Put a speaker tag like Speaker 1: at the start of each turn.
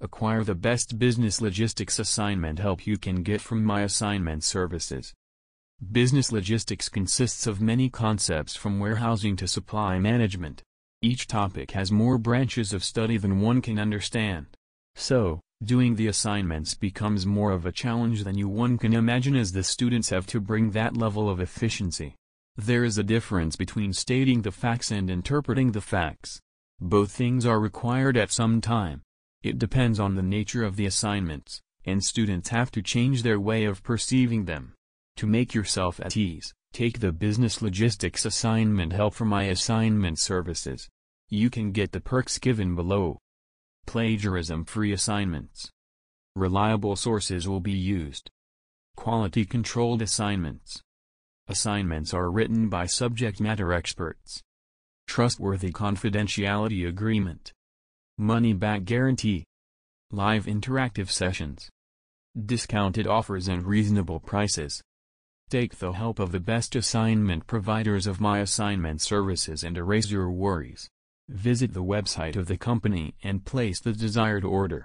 Speaker 1: Acquire the best business logistics assignment help you can get from my assignment services. Business logistics consists of many concepts from warehousing to supply management. Each topic has more branches of study than one can understand. So, doing the assignments becomes more of a challenge than you one can imagine as the students have to bring that level of efficiency. There is a difference between stating the facts and interpreting the facts. Both things are required at some time. It depends on the nature of the assignments, and students have to change their way of perceiving them. To make yourself at ease, take the Business Logistics Assignment Help for My Assignment Services. You can get the perks given below. Plagiarism-free assignments. Reliable sources will be used. Quality-controlled assignments. Assignments are written by subject matter experts. Trustworthy confidentiality agreement. Money-back guarantee. Live interactive sessions. Discounted offers and reasonable prices. Take the help of the best assignment providers of my assignment services and erase your worries. Visit the website of the company and place the desired order.